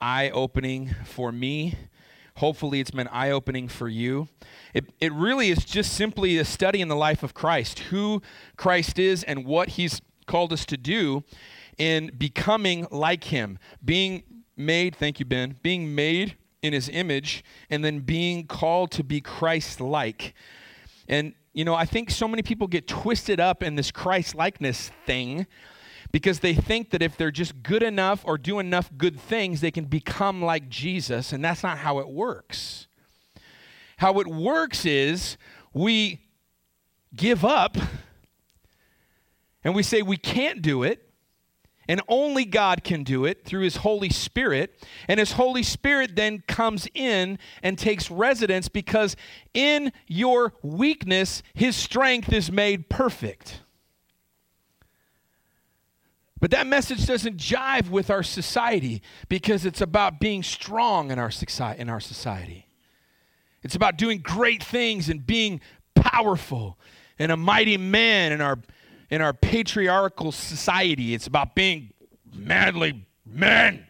eye opening for me. Hopefully, it's been eye opening for you. It, it really is just simply a study in the life of Christ, who Christ is and what he's called us to do in becoming like him, being made, thank you, Ben, being made in his image, and then being called to be Christ like. And, you know, I think so many people get twisted up in this Christ likeness thing because they think that if they're just good enough or do enough good things, they can become like Jesus, and that's not how it works. How it works is we give up and we say we can't do it, and only God can do it through His Holy Spirit. And His Holy Spirit then comes in and takes residence because in your weakness, His strength is made perfect. But that message doesn't jive with our society because it's about being strong in our, in our society. It's about doing great things and being powerful and a mighty man in our, in our patriarchal society. It's about being manly men.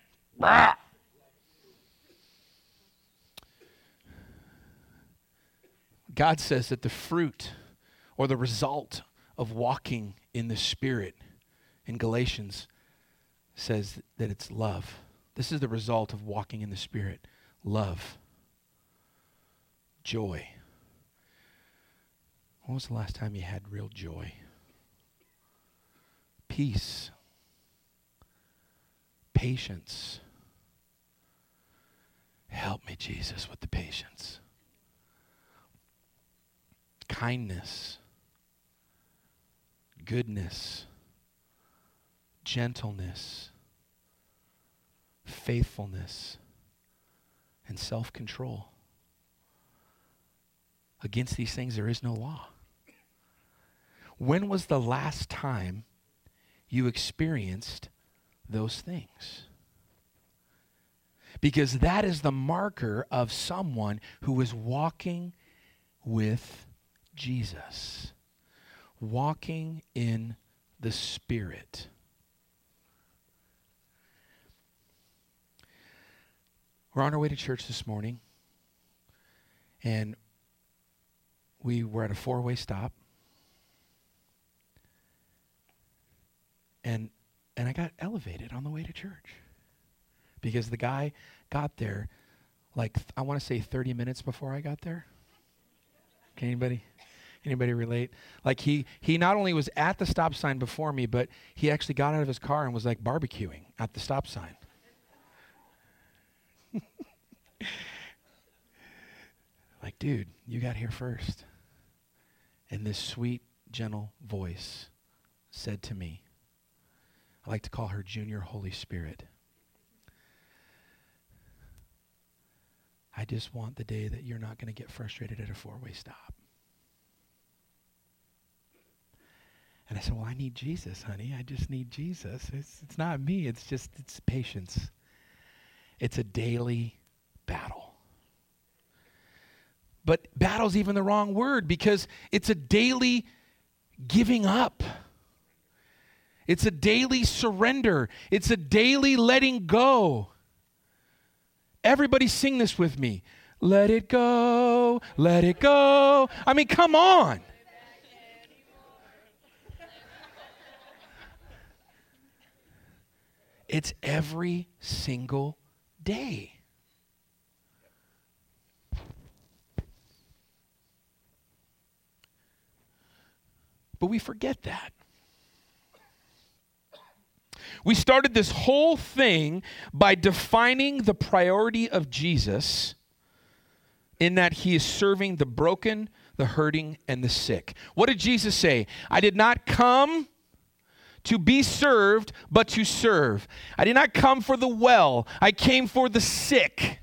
God says that the fruit or the result of walking in the Spirit in Galatians says that it's love. This is the result of walking in the Spirit love, joy. When was the last time you had real joy? Peace, patience. Help me, Jesus, with the patience. Kindness, goodness gentleness, faithfulness, and self control. Against these things, there is no law. When was the last time you experienced those things? Because that is the marker of someone who is walking with Jesus, walking in the Spirit. We're on our way to church this morning, and we were at a four way stop. And, and I got elevated on the way to church because the guy got there like I want to say 30 minutes before I got there. Can anybody anybody relate? Like he he not only was at the stop sign before me, but he actually got out of his car and was like barbecuing at the stop sign. Like, dude, you got here first. And this sweet, gentle voice said to me, I like to call her Junior Holy Spirit. I just want the day that you're not going to get frustrated at a four way stop. And I said, Well, I need Jesus, honey. I just need Jesus. It's, it's not me, it's just it's patience. It's a daily battle. But battle's even the wrong word because it's a daily giving up. It's a daily surrender. It's a daily letting go. Everybody sing this with me. Let it go, let it go. I mean, come on. It's every single day. But we forget that. We started this whole thing by defining the priority of Jesus in that he is serving the broken, the hurting, and the sick. What did Jesus say? I did not come to be served, but to serve. I did not come for the well, I came for the sick.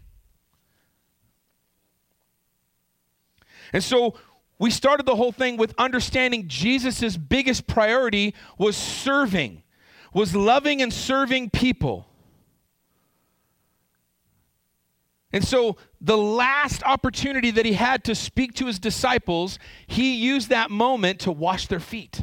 And so we started the whole thing with understanding Jesus' biggest priority was serving, was loving and serving people. And so, the last opportunity that he had to speak to his disciples, he used that moment to wash their feet.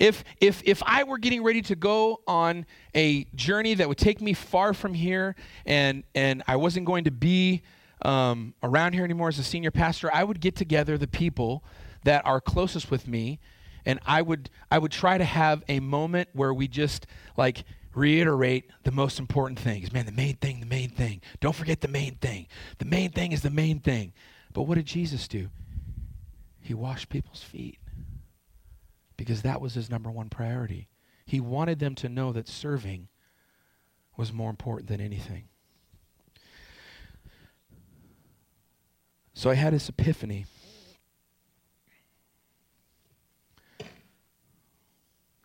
If, if, if I were getting ready to go on a journey that would take me far from here and, and I wasn't going to be um, around here anymore as a senior pastor, I would get together the people that are closest with me and I would, I would try to have a moment where we just like reiterate the most important things. Man, the main thing, the main thing. Don't forget the main thing. The main thing is the main thing. But what did Jesus do? He washed people's feet because that was his number one priority. He wanted them to know that serving was more important than anything. So I had this epiphany.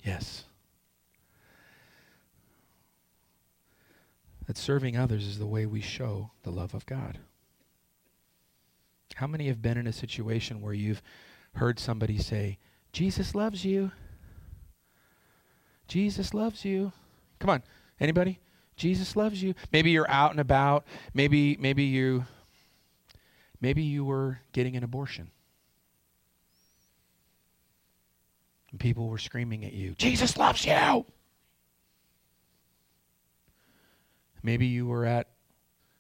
Yes. That serving others is the way we show the love of God. How many have been in a situation where you've heard somebody say, Jesus loves you? Jesus loves you. Come on, anybody? Jesus loves you. Maybe you're out and about. Maybe maybe you maybe you were getting an abortion. And people were screaming at you, Jesus loves you. Maybe you were at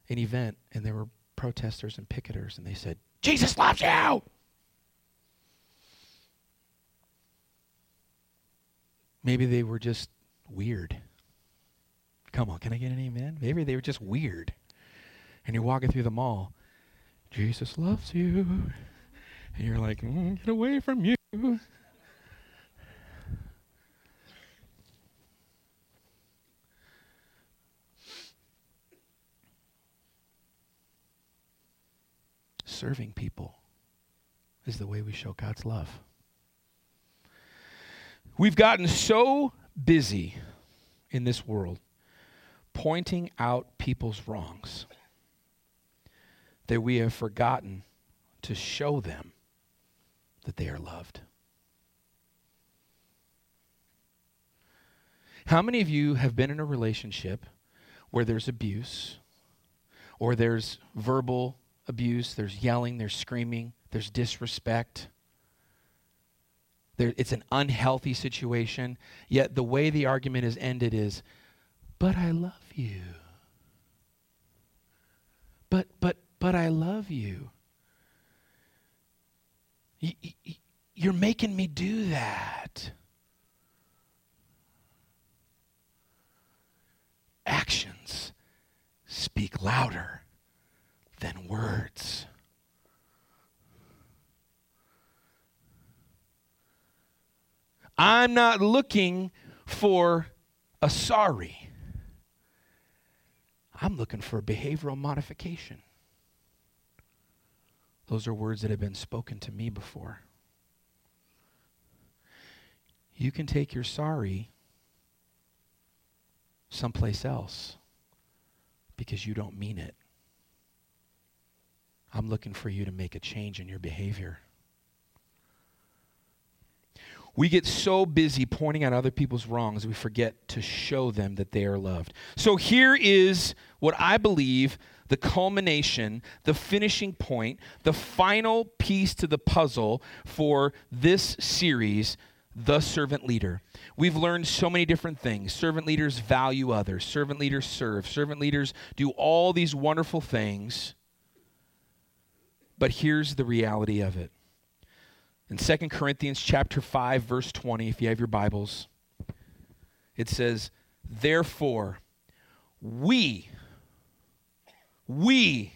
an event and there were protesters and picketers and they said, Jesus loves you. Maybe they were just weird. Come on, can I get an amen? Maybe they were just weird. And you're walking through the mall. Jesus loves you. And you're like, mm, get away from you. serving people is the way we show God's love. We've gotten so busy in this world pointing out people's wrongs that we have forgotten to show them that they are loved. How many of you have been in a relationship where there's abuse or there's verbal abuse, there's yelling, there's screaming, there's disrespect. There, it's an unhealthy situation. Yet the way the argument is ended is, but I love you. But, but, I love you. You're making me do that. Actions speak louder than words. I'm not looking for a sorry. I'm looking for behavioral modification. Those are words that have been spoken to me before. You can take your sorry someplace else because you don't mean it. I'm looking for you to make a change in your behavior. We get so busy pointing out other people's wrongs, we forget to show them that they are loved. So here is what I believe the culmination, the finishing point, the final piece to the puzzle for this series, The Servant Leader. We've learned so many different things. Servant leaders value others, servant leaders serve, servant leaders do all these wonderful things. But here's the reality of it. In 2 Corinthians chapter 5 verse 20, if you have your Bibles, it says, "Therefore, we we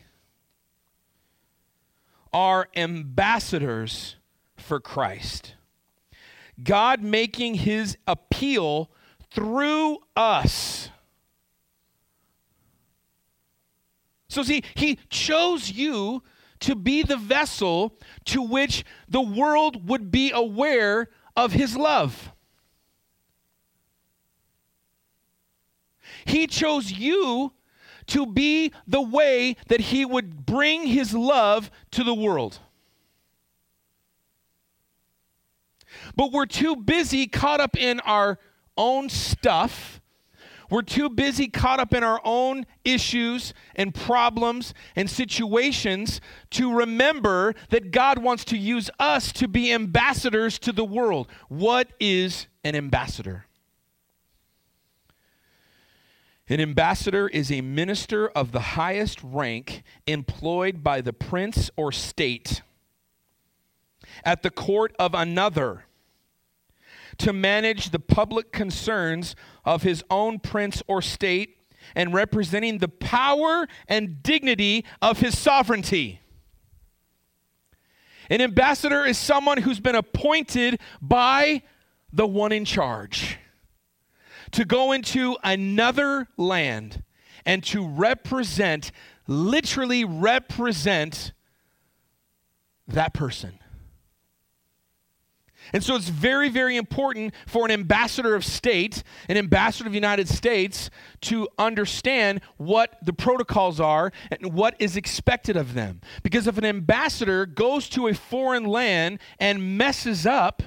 are ambassadors for Christ. God making his appeal through us. So, see, he chose you to be the vessel to which the world would be aware of his love. He chose you to be the way that he would bring his love to the world. But we're too busy caught up in our own stuff We're too busy caught up in our own issues and problems and situations to remember that God wants to use us to be ambassadors to the world. What is an ambassador? An ambassador is a minister of the highest rank employed by the prince or state at the court of another to manage the public concerns of his own prince or state and representing the power and dignity of his sovereignty. An ambassador is someone who's been appointed by the one in charge to go into another land and to represent, literally represent that person. And so it's very, very important for an ambassador of state, an ambassador of the United States, to understand what the protocols are and what is expected of them. Because if an ambassador goes to a foreign land and messes up,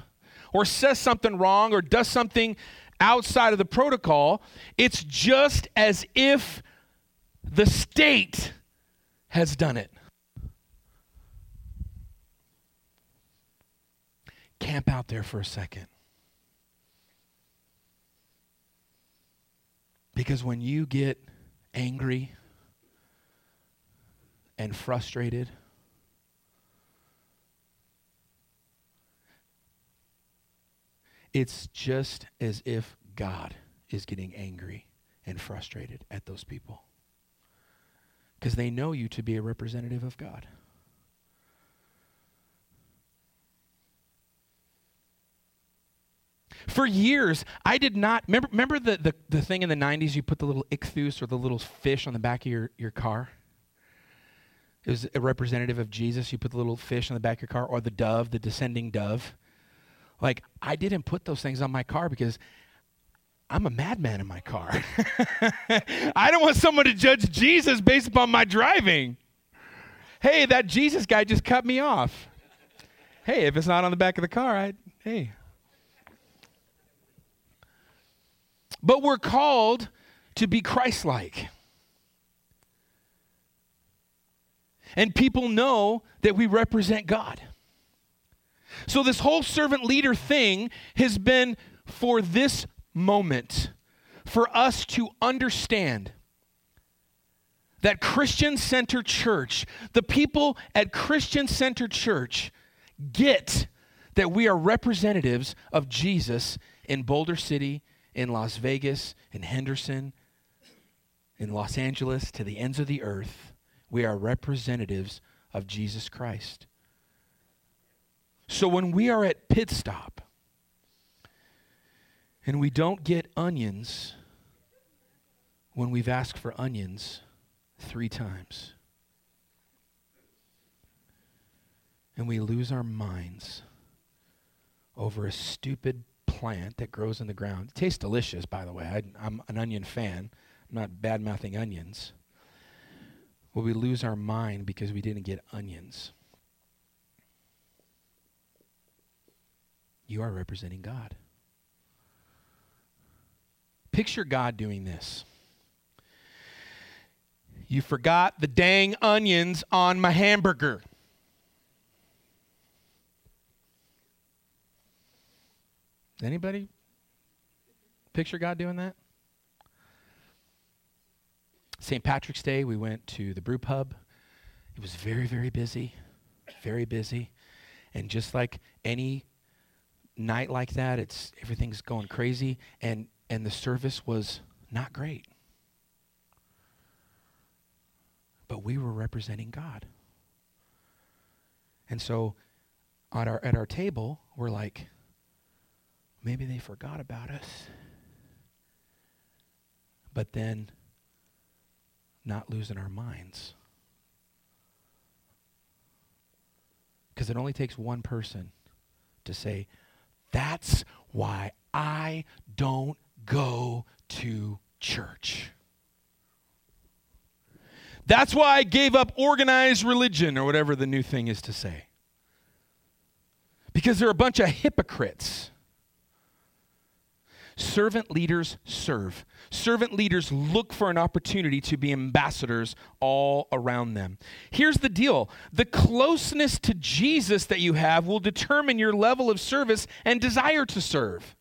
or says something wrong, or does something outside of the protocol, it's just as if the state has done it. Camp out there for a second. Because when you get angry and frustrated, it's just as if God is getting angry and frustrated at those people. Because they know you to be a representative of God. For years, I did not remember. Remember the, the, the thing in the '90s? You put the little ichthus or the little fish on the back of your, your car. It was a representative of Jesus. You put the little fish on the back of your car, or the dove, the descending dove. Like, I didn't put those things on my car because I'm a madman in my car. I don't want someone to judge Jesus based upon my driving. Hey, that Jesus guy just cut me off. Hey, if it's not on the back of the car, I hey. But we're called to be Christ-like. And people know that we represent God. So, this whole servant leader thing has been for this moment, for us to understand that Christian Center Church, the people at Christian Center Church, get that we are representatives of Jesus in Boulder City, in Las Vegas, in Henderson, in Los Angeles, to the ends of the earth. We are representatives of Jesus Christ. So when we are at pit stop and we don't get onions when we've asked for onions three times, and we lose our minds over a stupid plant that grows in the ground. It tastes delicious, by the way. I, am an onion fan. I'm not bad mouthing onions. Well, we lose our mind because we didn't get onions? You are representing God. Picture God doing this. You forgot the dang onions on my hamburger. Anybody picture God doing that? St. Patrick's Day, we went to the brew pub. It was very, very busy, very busy. And just like any night like that, it's everything's going crazy, and and the service was not great. But we were representing God. And so at our at our table, we're like, maybe they forgot about us. But then not losing our minds. Because it only takes one person to say, that's why I don't go to church. That's why I gave up organized religion or whatever the new thing is to say. Because they're a bunch of hypocrites. servant leaders serve. Servant leaders look for an opportunity to be ambassadors all around them. Here's the deal the closeness to Jesus that you have will determine your level of service and desire to serve.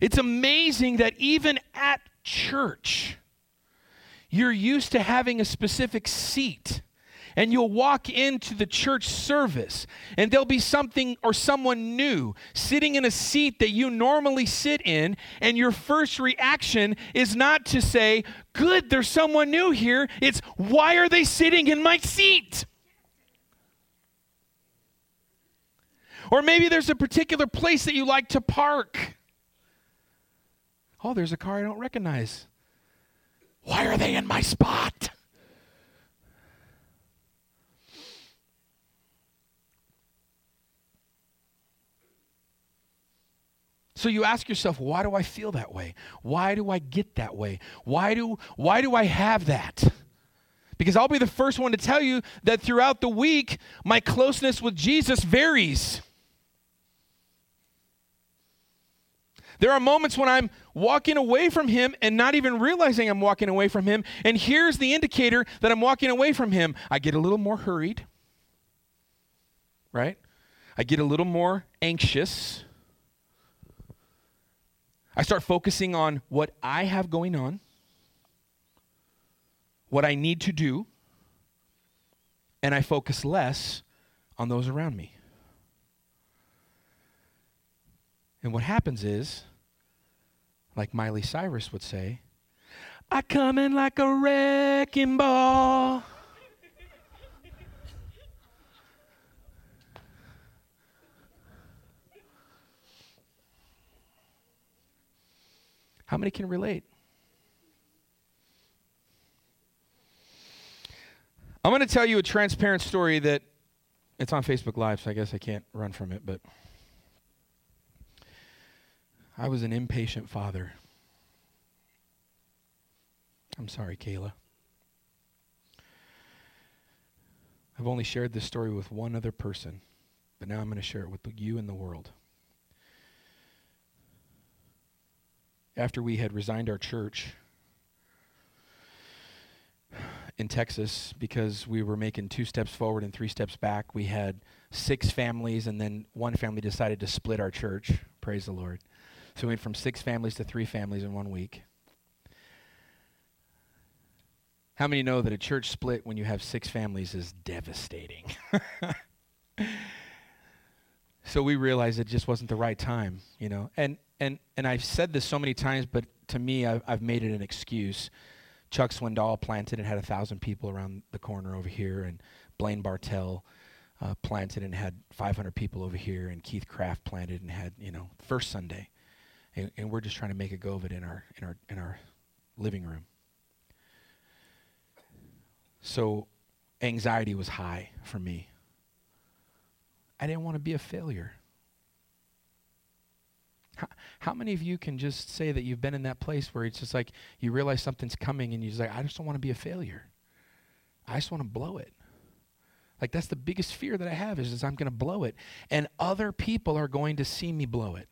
It's amazing that even at church, you're used to having a specific seat. And you'll walk into the church service, and there'll be something or someone new sitting in a seat that you normally sit in. And your first reaction is not to say, Good, there's someone new here. It's, Why are they sitting in my seat? Or maybe there's a particular place that you like to park. Oh, there's a car I don't recognize. Why are they in my spot? So you ask yourself, why do I feel that way? Why do I get that way? Why do why do I have that? Because I'll be the first one to tell you that throughout the week my closeness with Jesus varies. There are moments when I'm walking away from Him and not even realizing I'm walking away from Him. And here's the indicator that I'm walking away from Him I get a little more hurried, right? I get a little more anxious. I start focusing on what I have going on, what I need to do, and I focus less on those around me. And what happens is, like Miley Cyrus would say, I come in like a wrecking ball. How many can relate? I'm going to tell you a transparent story that it's on Facebook Live, so I guess I can't run from it, but I was an impatient father. I'm sorry, Kayla. I've only shared this story with one other person, but now I'm going to share it with you and the world. After we had resigned our church in Texas because we were making two steps forward and three steps back. We had six families, and then one family decided to split our church. Praise the Lord. So we went from six families to three families in one week. How many know that a church split when you have six families is devastating? so we realized it just wasn't the right time, you know. And and and I've said this so many times, but to me, I've, I've made it an excuse. Chuck Swindoll planted and had a thousand people around the corner over here, and Blaine Bartel uh, planted and had 500 people over here, and Keith Craft planted and had you know first Sunday, and, and we're just trying to make a go of it in our in our in our living room. So, anxiety was high for me. I didn't want to be a failure. How, how, many of you can just say that you've been in that place where it's just like you realize something's coming and you're just like, I just don't want to be a failure. I just want to blow it. Like that's the biggest fear that I have is, is I'm going to blow it. And other people are going to see me blow it.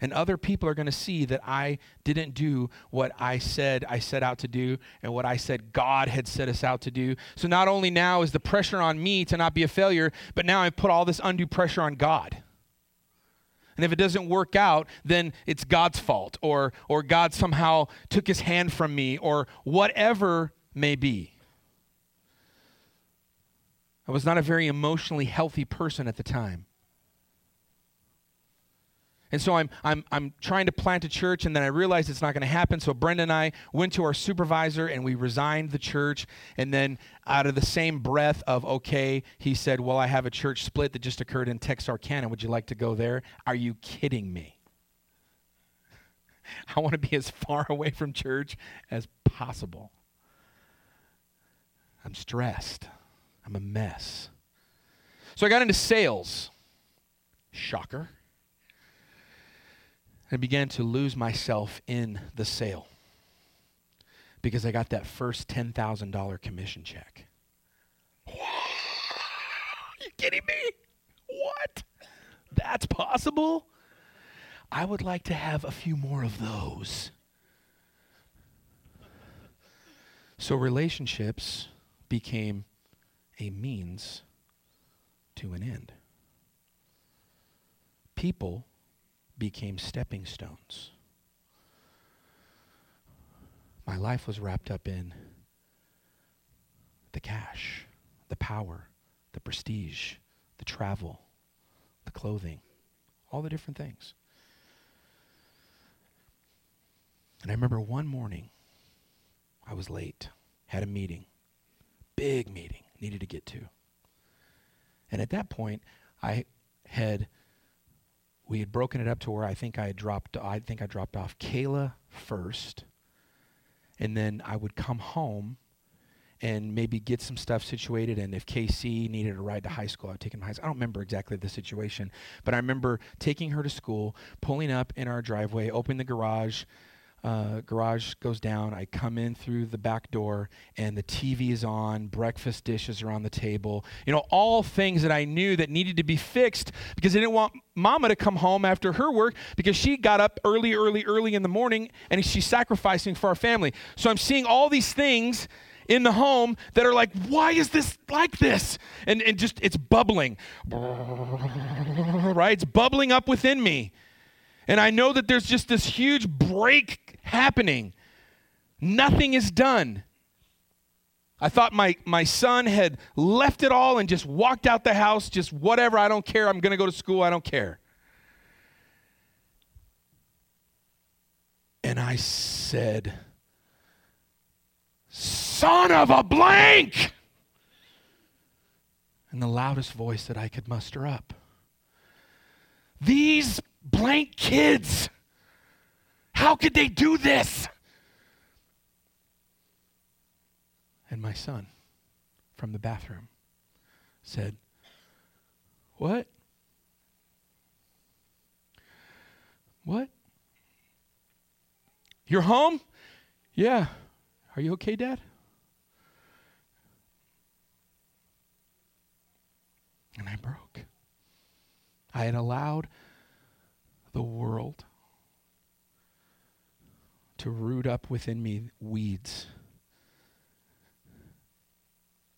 And other people are going to see that I didn't do what I said I set out to do and what I said God had set us out to do. So not only now is the pressure on me to not be a failure, but now I put all this undue pressure on God. And if it doesn't work out, then it's God's fault or or God somehow took his hand from me or whatever may be. I was not a very emotionally healthy person at the time. And so I'm, I'm, I'm trying to plant a church, and then I realized it's not going to happen. So Brenda and I went to our supervisor and we resigned the church. And then, out of the same breath of, okay, he said, Well, I have a church split that just occurred in Texarkana. Would you like to go there? Are you kidding me? I want to be as far away from church as possible. I'm stressed, I'm a mess. So I got into sales. Shocker. I began to lose myself in the sale because I got that first $10,000 commission check. you kidding me? What? that's possible? I would like to have a few more of those. So relationships became a means to an end. People became stepping stones. My life was wrapped up in the cash, the power, the prestige, the travel, the clothing, all the different things. And I remember one morning, I was late, had a meeting, big meeting, needed to get to. And at that point, I had we had broken it up to where I think I had dropped I think I dropped off Kayla first. And then I would come home and maybe get some stuff situated. And if KC needed a ride to high school, I'd take him to high school. I don't remember exactly the situation, but I remember taking her to school, pulling up in our driveway, opening the garage, uh, garage goes down. I come in through the back door, and the TV is on. Breakfast dishes are on the table. You know, all things that I knew that needed to be fixed because I didn't want Mama to come home after her work because she got up early, early, early in the morning, and she's sacrificing for our family. So I'm seeing all these things in the home that are like, why is this like this? And, and just, it's bubbling. Right? It's bubbling up within me. And I know that there's just this huge break happening. Nothing is done. I thought my, my son had left it all and just walked out the house, just whatever, I don't care. I'm going to go to school, I don't care. And I said, Son of a blank! In the loudest voice that I could muster up. These blank kids. How could they do this? And my son from the bathroom said, What? What? You're home? Yeah. Are you okay, Dad? And I broke. I had allowed the world to root up within me weeds.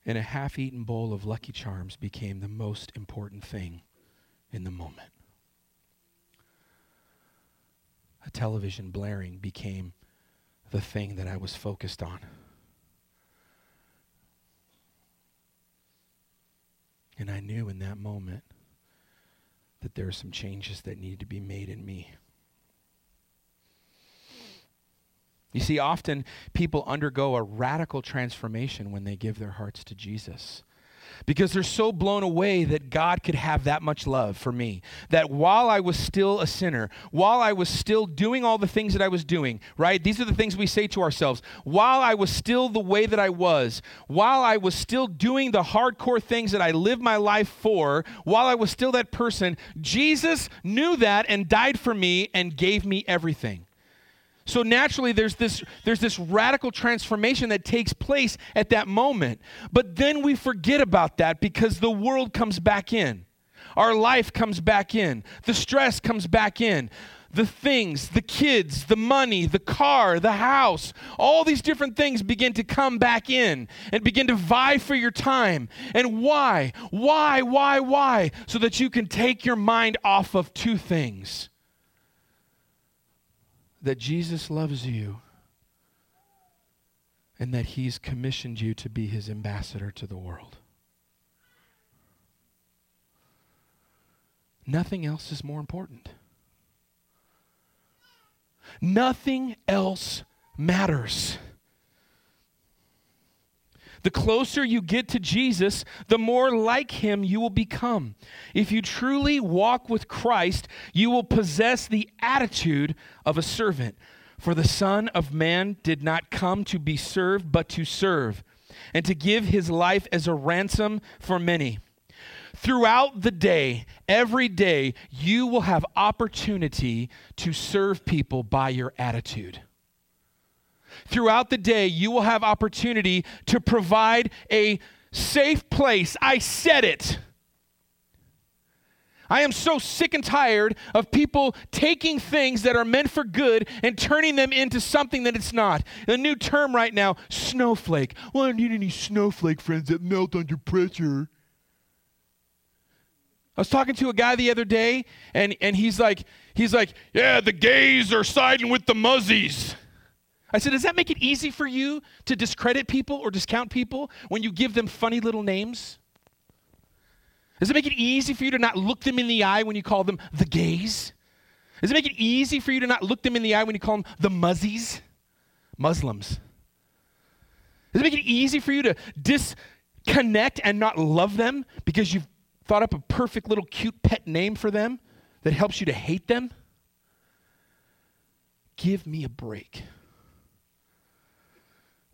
And a half eaten bowl of Lucky Charms became the most important thing in the moment. A television blaring became the thing that I was focused on. And I knew in that moment that there are some changes that need to be made in me. You see, often people undergo a radical transformation when they give their hearts to Jesus because they're so blown away that God could have that much love for me. That while I was still a sinner, while I was still doing all the things that I was doing, right? These are the things we say to ourselves. While I was still the way that I was, while I was still doing the hardcore things that I lived my life for, while I was still that person, Jesus knew that and died for me and gave me everything. So naturally there's this there's this radical transformation that takes place at that moment. But then we forget about that because the world comes back in. Our life comes back in. The stress comes back in. The things, the kids, the money, the car, the house, all these different things begin to come back in and begin to vie for your time. And why? Why, why, why? So that you can take your mind off of two things that Jesus loves you and that he's commissioned you to be his ambassador to the world. Nothing else is more important. Nothing else matters. The closer you get to Jesus, the more like him you will become. If you truly walk with Christ, you will possess the attitude of a servant. For the Son of Man did not come to be served, but to serve, and to give his life as a ransom for many. Throughout the day, every day, you will have opportunity to serve people by your attitude. Throughout the day, you will have opportunity to provide a safe place. I said it. I am so sick and tired of people taking things that are meant for good and turning them into something that it's not. A new term right now, snowflake. Well, I don't need any snowflake friends that melt under pressure. I was talking to a guy the other day, and, and he's like, he's like, yeah, the gays are siding with the muzzies. I said, does that make it easy for you to discredit people or discount people when you give them funny little names? Does it make it easy for you to not look them in the eye when you call them the gays? Does it make it easy for you to not look them in the eye when you call them the muzzies? Muslims. Does it make it easy for you to disconnect and not love them because you've thought up a perfect little cute pet name for them that helps you to hate them? Give me a break.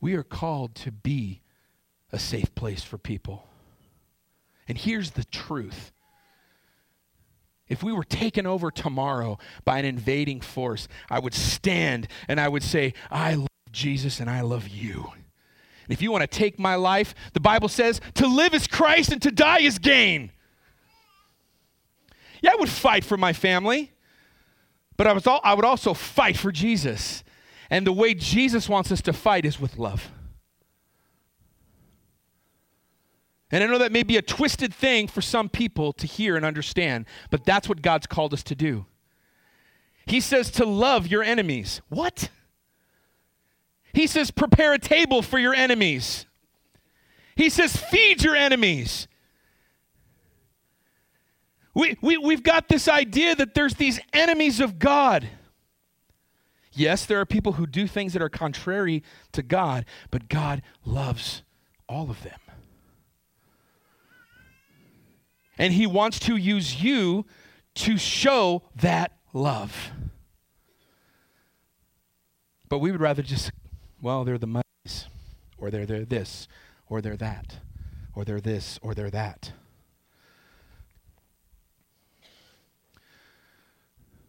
We are called to be a safe place for people. And here's the truth. If we were taken over tomorrow by an invading force, I would stand and I would say, I love Jesus and I love you. And if you want to take my life, the Bible says to live is Christ and to die is gain. Yeah, I would fight for my family, but I, was all, I would also fight for Jesus. And the way Jesus wants us to fight is with love. And I know that may be a twisted thing for some people to hear and understand, but that's what God's called us to do. He says to love your enemies. What? He says prepare a table for your enemies. He says feed your enemies. We, we, we've got this idea that there's these enemies of God. Yes, there are people who do things that are contrary to God, but God loves all of them. And He wants to use you to show that love. But we would rather just, well, they're the muddies, or they're, they're this, or they're that, or they're this, or they're that.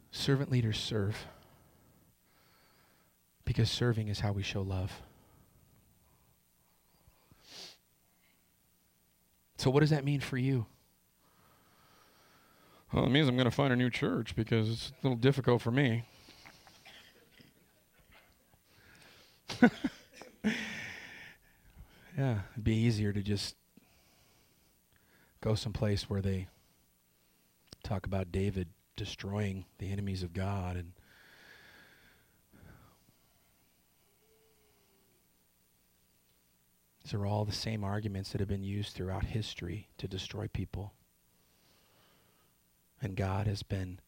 Servant leaders serve because serving is how we show love. So, what does that mean for you? Well, it means I'm going to find a new church because it's a little difficult for me. yeah, it'd be easier to just go someplace where they talk about David destroying the enemies of God and These are all the same arguments that have been used throughout history to destroy people. And God has been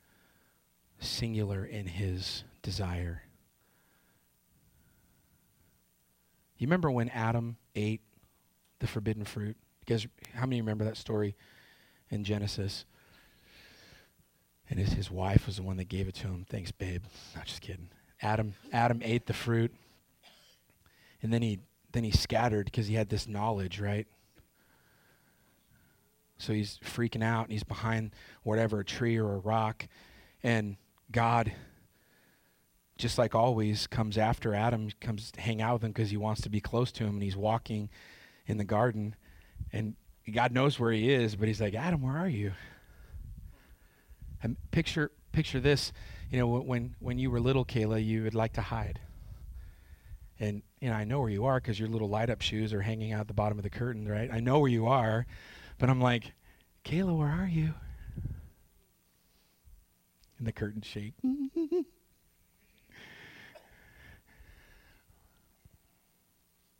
singular in his desire. You remember when Adam ate the forbidden fruit? You guys, how many remember that story in Genesis? And his, his wife was the one that gave it to him. Thanks, babe. Not just kidding. Adam, Adam ate the fruit, and then he then he scattered because he had this knowledge, right? So he's freaking out and he's behind whatever, a tree or a rock. And God, just like always, comes after Adam, comes to hang out with him because he wants to be close to him. And he's walking in the garden. And God knows where he is, but he's like, Adam, where are you? And picture, picture this. You know, when, when you were little, Kayla, you would like to hide. And, you know, I know where you are because your little light up shoes are hanging out the bottom of the curtain, right? I know where you are. But I'm like, Kayla, where are you? And the curtains shake.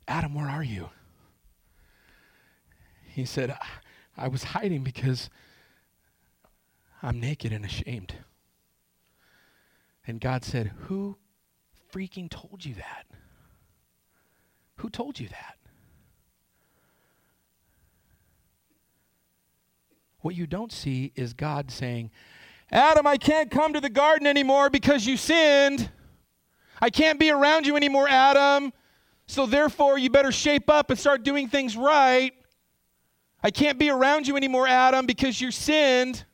Adam, where are you? He said, I was hiding because I'm naked and ashamed. And God said, Who freaking told you that? Who told you that? What you don't see is God saying, Adam, I can't come to the garden anymore because you sinned. I can't be around you anymore, Adam. So therefore, you better shape up and start doing things right. I can't be around you anymore, Adam, because you sinned.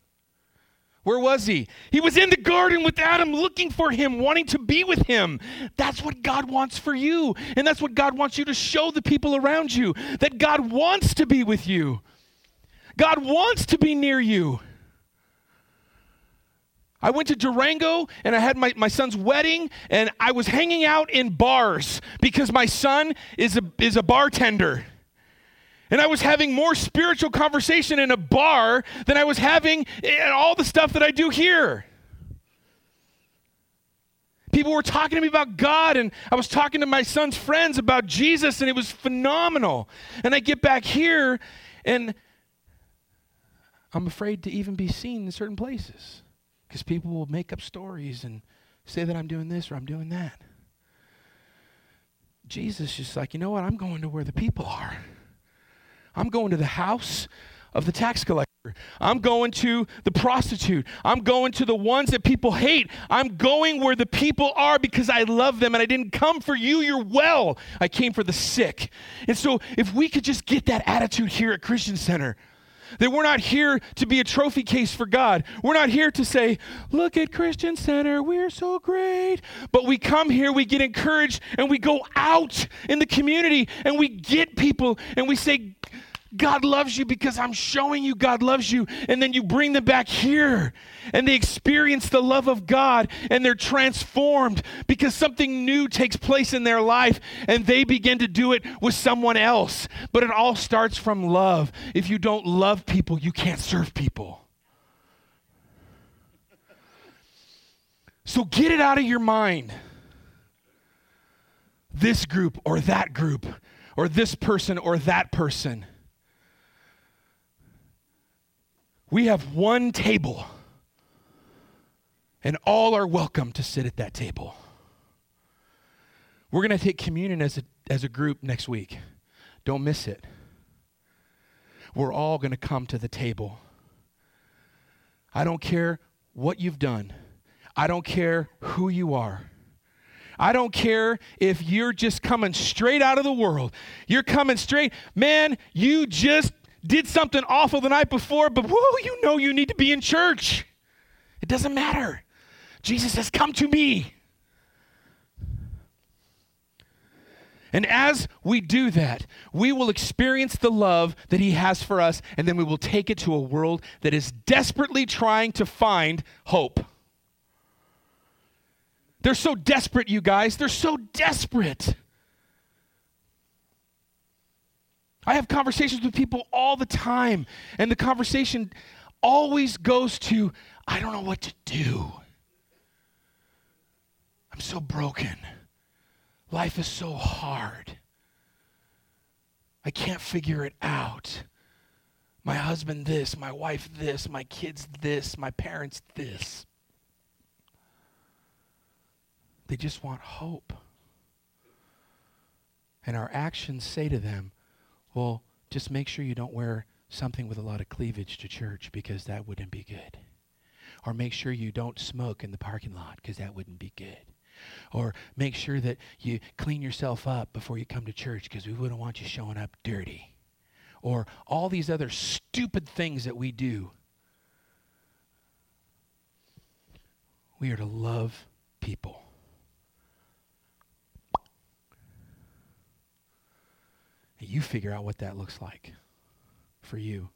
Where was he? He was in the garden with Adam, looking for him, wanting to be with him. That's what God wants for you. And that's what God wants you to show the people around you that God wants to be with you. God wants to be near you. I went to Durango and I had my, my son's wedding and I was hanging out in bars because my son is a, is a bartender. And I was having more spiritual conversation in a bar than I was having in all the stuff that I do here. People were talking to me about God, and I was talking to my son's friends about Jesus, and it was phenomenal. And I get back here, and I'm afraid to even be seen in certain places because people will make up stories and say that I'm doing this or I'm doing that. Jesus just like, you know what? I'm going to where the people are. I'm going to the house of the tax collector. I'm going to the prostitute. I'm going to the ones that people hate. I'm going where the people are because I love them and I didn't come for you, you're well. I came for the sick. And so if we could just get that attitude here at Christian Center, that we're not here to be a trophy case for God. We're not here to say, look at Christian Center, we're so great. But we come here, we get encouraged, and we go out in the community and we get people and we say, God loves you because I'm showing you God loves you. And then you bring them back here and they experience the love of God and they're transformed because something new takes place in their life and they begin to do it with someone else. But it all starts from love. If you don't love people, you can't serve people. So get it out of your mind. This group or that group or this person or that person. We have one table, and all are welcome to sit at that table. We're going to take communion as a, as a group next week. Don't miss it. We're all going to come to the table. I don't care what you've done, I don't care who you are. I don't care if you're just coming straight out of the world. You're coming straight. Man, you just did something awful the night before, but whoa, you know you need to be in church. It doesn't matter. Jesus says, Come to me. And as we do that, we will experience the love that He has for us, and then we will take it to a world that is desperately trying to find hope. They're so desperate, you guys. They're so desperate. I have conversations with people all the time, and the conversation always goes to, I don't know what to do. I'm so broken. Life is so hard. I can't figure it out. My husband, this, my wife, this, my kids, this, my parents, this. They just want hope. And our actions say to them, well, just make sure you don't wear something with a lot of cleavage to church because that wouldn't be good. Or make sure you don't smoke in the parking lot because that wouldn't be good. Or make sure that you clean yourself up before you come to church because we wouldn't want you showing up dirty. Or all these other stupid things that we do. We are to love people. You figure out what that looks like for you.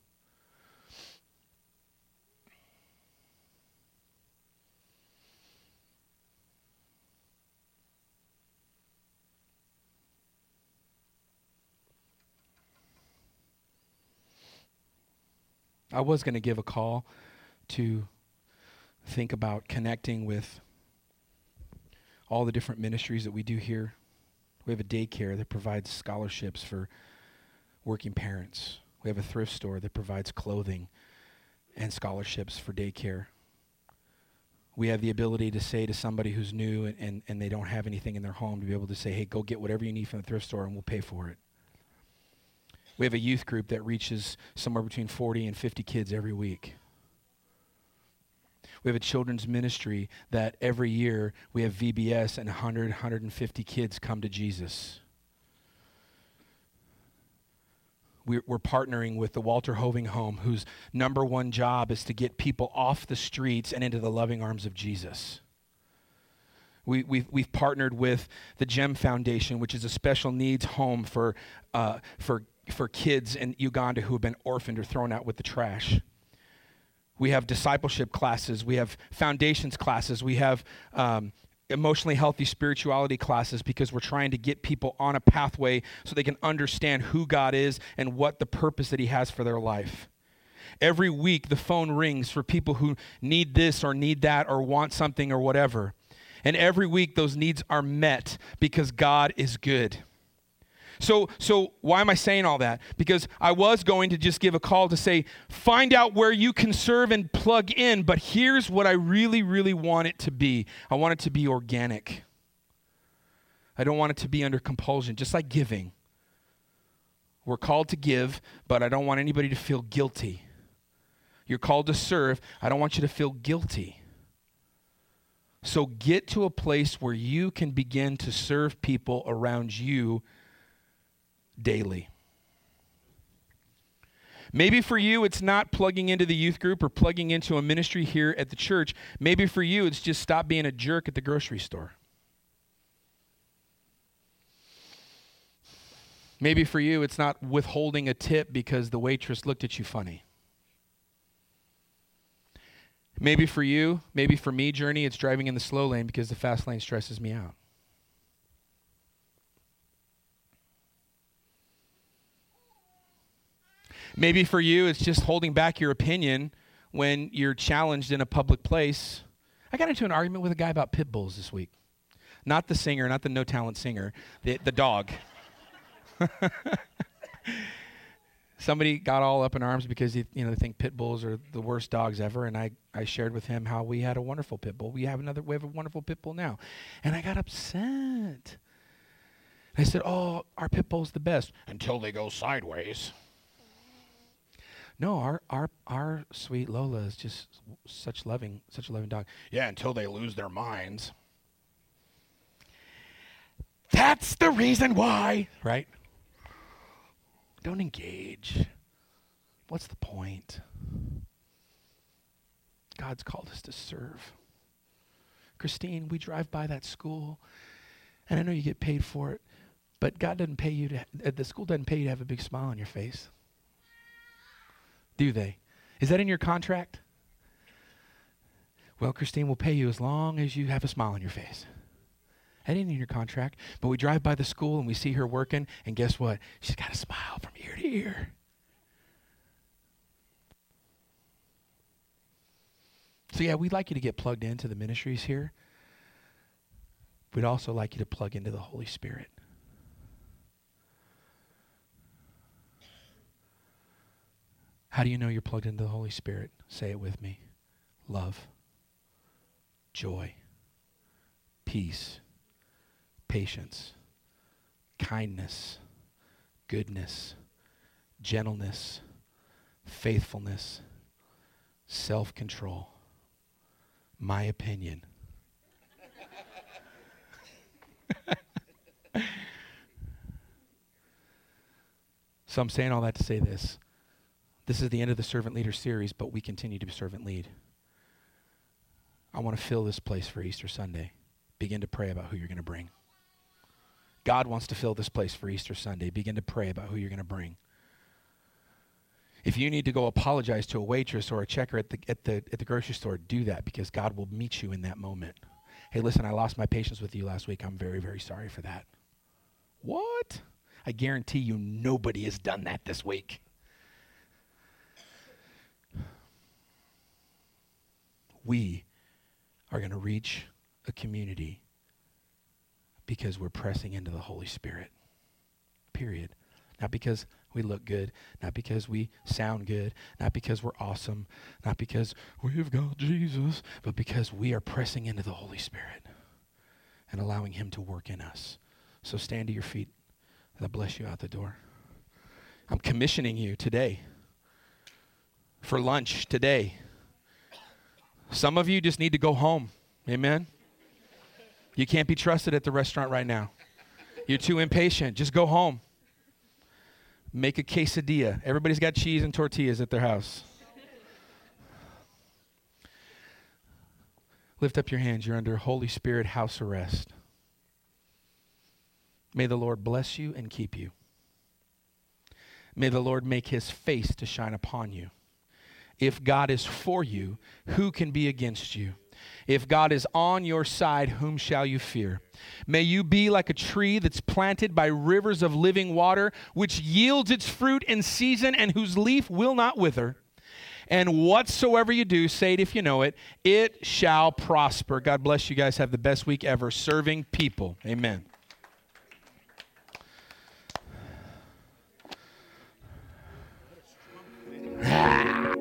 I was going to give a call to think about connecting with all the different ministries that we do here we have a daycare that provides scholarships for working parents. We have a thrift store that provides clothing and scholarships for daycare. We have the ability to say to somebody who's new and, and, and they don't have anything in their home to be able to say, hey, go get whatever you need from the thrift store and we'll pay for it. We have a youth group that reaches somewhere between 40 and 50 kids every week. We have a children's ministry that every year we have VBS and 100, 150 kids come to Jesus. We're, we're partnering with the Walter Hoving Home, whose number one job is to get people off the streets and into the loving arms of Jesus. We, we've, we've partnered with the GEM Foundation, which is a special needs home for, uh, for, for kids in Uganda who have been orphaned or thrown out with the trash. We have discipleship classes. We have foundations classes. We have um, emotionally healthy spirituality classes because we're trying to get people on a pathway so they can understand who God is and what the purpose that He has for their life. Every week, the phone rings for people who need this or need that or want something or whatever. And every week, those needs are met because God is good. So, so why am I saying all that? Because I was going to just give a call to say, find out where you can serve and plug in, but here's what I really, really want it to be I want it to be organic. I don't want it to be under compulsion, just like giving. We're called to give, but I don't want anybody to feel guilty. You're called to serve. I don't want you to feel guilty. So get to a place where you can begin to serve people around you daily. Maybe for you, it's not plugging into the youth group or plugging into a ministry here at the church. Maybe for you, it's just stop being a jerk at the grocery store. Maybe for you, it's not withholding a tip because the waitress looked at you funny. Maybe for you, maybe for me, Journey, it's driving in the slow lane because the fast lane stresses me out. Maybe for you, it's just holding back your opinion when you're challenged in a public place. I got into an argument with a guy about pit bulls this week. Not the singer, not the no talent singer, the, the dog. Somebody got all up in arms because you know they think pit bulls are the worst dogs ever, and I, I shared with him how we had a wonderful pit bull. We have another we have a wonderful pit bull now, and I got upset. I said, "Oh, our pit bull's the best until they go sideways." No, our our our sweet Lola is just such loving, such a loving dog. Yeah, until they lose their minds. That's the reason why, right? Don't engage. What's the point? God's called us to serve. Christine, we drive by that school, and I know you get paid for it, but God doesn't pay you to, uh, the school doesn't pay you to have a big smile on your face do they? Is that in your contract? Well, Christine will pay you as long as you have a smile on your face. That ain't in your contract. But we drive by the school and we see her working, and guess what? She's got a smile from ear to ear. So, yeah, we'd like you to get plugged into the ministries here. We'd also like you to plug into the Holy Spirit. How do you know you're plugged into the Holy Spirit? Say it with me. Love, joy, peace, patience, kindness, goodness, gentleness, faithfulness, self control. My opinion. so I'm saying all that to say this. This is the end of the servant leader series, but we continue to be servant lead. I want to fill this place for Easter Sunday. Begin to pray about who you're going to bring. God wants to fill this place for Easter Sunday. Begin to pray about who you're going to bring. If you need to go apologize to a waitress or a checker at the, at, the, at the grocery store, do that because God will meet you in that moment. Hey, listen, I lost my patience with you last week. I'm very, very sorry for that. What? I guarantee you nobody has done that this week. We are going to reach a community because we're pressing into the Holy Spirit. Period. Not because we look good, not because we sound good, not because we're awesome, not because we've got Jesus, but because we are pressing into the Holy Spirit and allowing Him to work in us. So stand to your feet. I bless you out the door. I'm commissioning you today for lunch today. Some of you just need to go home. Amen. You can't be trusted at the restaurant right now. You're too impatient. Just go home. Make a quesadilla. Everybody's got cheese and tortillas at their house. Lift up your hands. You're under Holy Spirit house arrest. May the Lord bless you and keep you. May the Lord make his face to shine upon you if God is for you, who can be against you? If God is on your side, whom shall you fear? May you be like a tree that's planted by rivers of living water, which yields its fruit in season and whose leaf will not wither. And whatsoever you do, say it if you know it, it shall prosper. God bless you guys. Have the best week ever serving people. Amen. Ah.